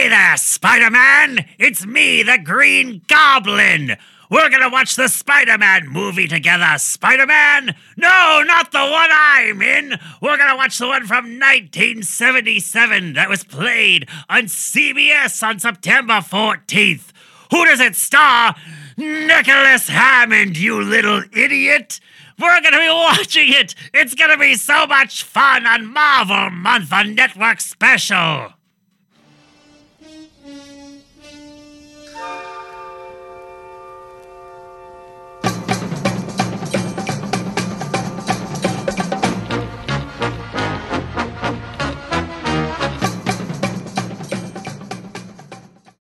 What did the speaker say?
Hey there, Spider Man! It's me, the Green Goblin! We're gonna watch the Spider Man movie together, Spider Man! No, not the one I'm in! We're gonna watch the one from 1977 that was played on CBS on September 14th. Who does it star? Nicholas Hammond, you little idiot! We're gonna be watching it! It's gonna be so much fun on Marvel Month on Network Special!